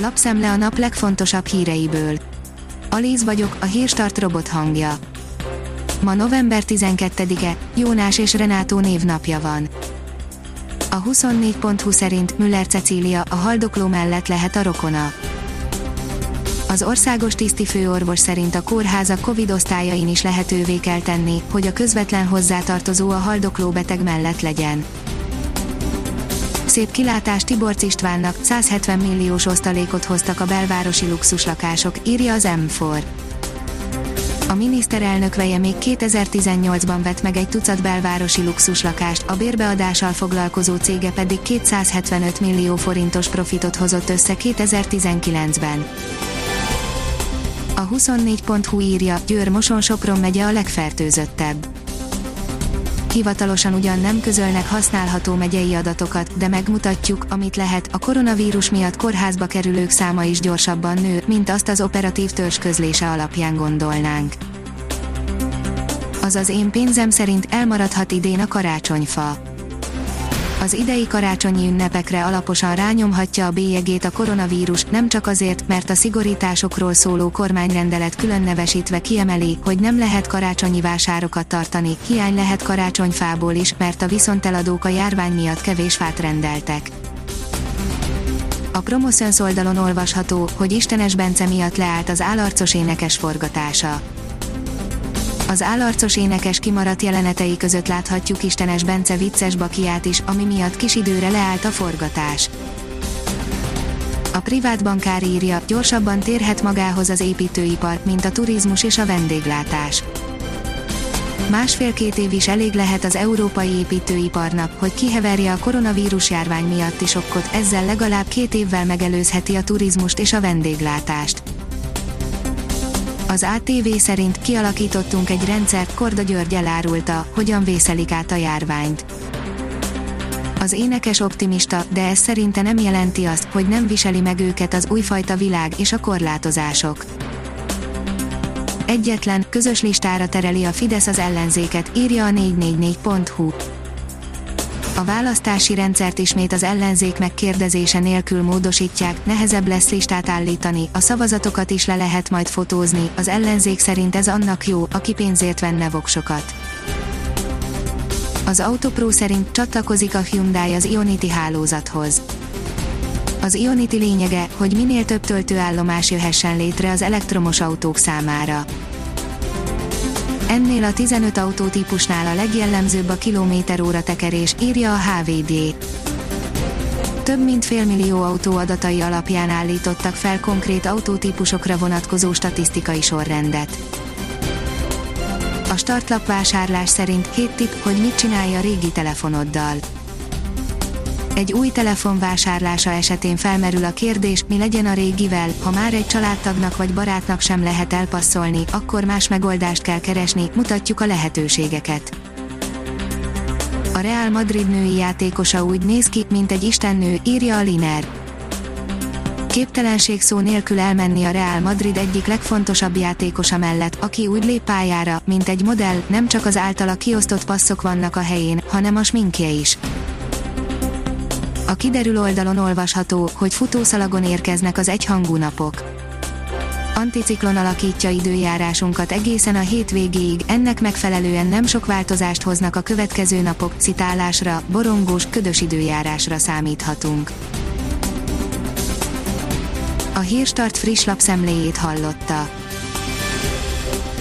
Lapszemle a nap legfontosabb híreiből. Alíz vagyok, a hírstart robot hangja. Ma november 12-e, Jónás és Renátó névnapja van. A 24.20 szerint Müller Cecília a haldokló mellett lehet a rokona. Az országos tisztifőorvos szerint a kórházak Covid osztályain is lehetővé kell tenni, hogy a közvetlen hozzátartozó a haldokló beteg mellett legyen. Szép kilátás Tiborc Istvánnak, 170 milliós osztalékot hoztak a belvárosi luxuslakások, írja az M4. A miniszterelnök veje még 2018-ban vett meg egy tucat belvárosi luxuslakást, a bérbeadással foglalkozó cége pedig 275 millió forintos profitot hozott össze 2019-ben. A 24.hu írja, Győr Moson Sopron megye a legfertőzöttebb. Hivatalosan ugyan nem közölnek használható megyei adatokat, de megmutatjuk, amit lehet, a koronavírus miatt kórházba kerülők száma is gyorsabban nő, mint azt az operatív törzs közlése alapján gondolnánk. Azaz én pénzem szerint elmaradhat idén a karácsonyfa az idei karácsonyi ünnepekre alaposan rányomhatja a bélyegét a koronavírus, nem csak azért, mert a szigorításokról szóló kormányrendelet külön nevesítve kiemeli, hogy nem lehet karácsonyi vásárokat tartani, hiány lehet karácsonyfából is, mert a viszonteladók a járvány miatt kevés fát rendeltek. A Promoszöns oldalon olvasható, hogy Istenes Bence miatt leállt az állarcos énekes forgatása az állarcos énekes kimaradt jelenetei között láthatjuk Istenes Bence vicces bakiát is, ami miatt kis időre leállt a forgatás. A privát bankár írja, gyorsabban térhet magához az építőipar, mint a turizmus és a vendéglátás. Másfél-két év is elég lehet az európai építőiparnak, hogy kiheverje a koronavírus járvány miatti sokkot, ezzel legalább két évvel megelőzheti a turizmust és a vendéglátást. Az ATV szerint kialakítottunk egy rendszert, Korda György elárulta, hogyan vészelik át a járványt. Az énekes optimista, de ez szerinte nem jelenti azt, hogy nem viseli meg őket az újfajta világ és a korlátozások. Egyetlen, közös listára tereli a Fidesz az ellenzéket, írja a 444.hu a választási rendszert ismét az ellenzék megkérdezése nélkül módosítják, nehezebb lesz listát állítani, a szavazatokat is le lehet majd fotózni, az ellenzék szerint ez annak jó, aki pénzért venne voksokat. Az Autopro szerint csatlakozik a Hyundai az Ionity hálózathoz. Az Ionity lényege, hogy minél több töltőállomás jöhessen létre az elektromos autók számára. Ennél a 15 autótípusnál a legjellemzőbb a kilométeróra tekerés, írja a HVD. Több mint félmillió autó adatai alapján állítottak fel konkrét autótípusokra vonatkozó statisztikai sorrendet. A startlap vásárlás szerint 7 tipp, hogy mit csinálja a régi telefonoddal. Egy új telefon vásárlása esetén felmerül a kérdés, mi legyen a régivel, ha már egy családtagnak vagy barátnak sem lehet elpasszolni, akkor más megoldást kell keresni, mutatjuk a lehetőségeket. A Real Madrid női játékosa úgy néz ki, mint egy istennő, írja a Liner. Képtelenség szó nélkül elmenni a Real Madrid egyik legfontosabb játékosa mellett, aki úgy lép pályára, mint egy modell, nem csak az általa kiosztott passzok vannak a helyén, hanem a sminkje is. A kiderül oldalon olvasható, hogy futószalagon érkeznek az egyhangú napok. Anticiklon alakítja időjárásunkat egészen a hétvégéig, ennek megfelelően nem sok változást hoznak a következő napok, citálásra, borongós, ködös időjárásra számíthatunk. A Hírstart friss lapszemléjét hallotta.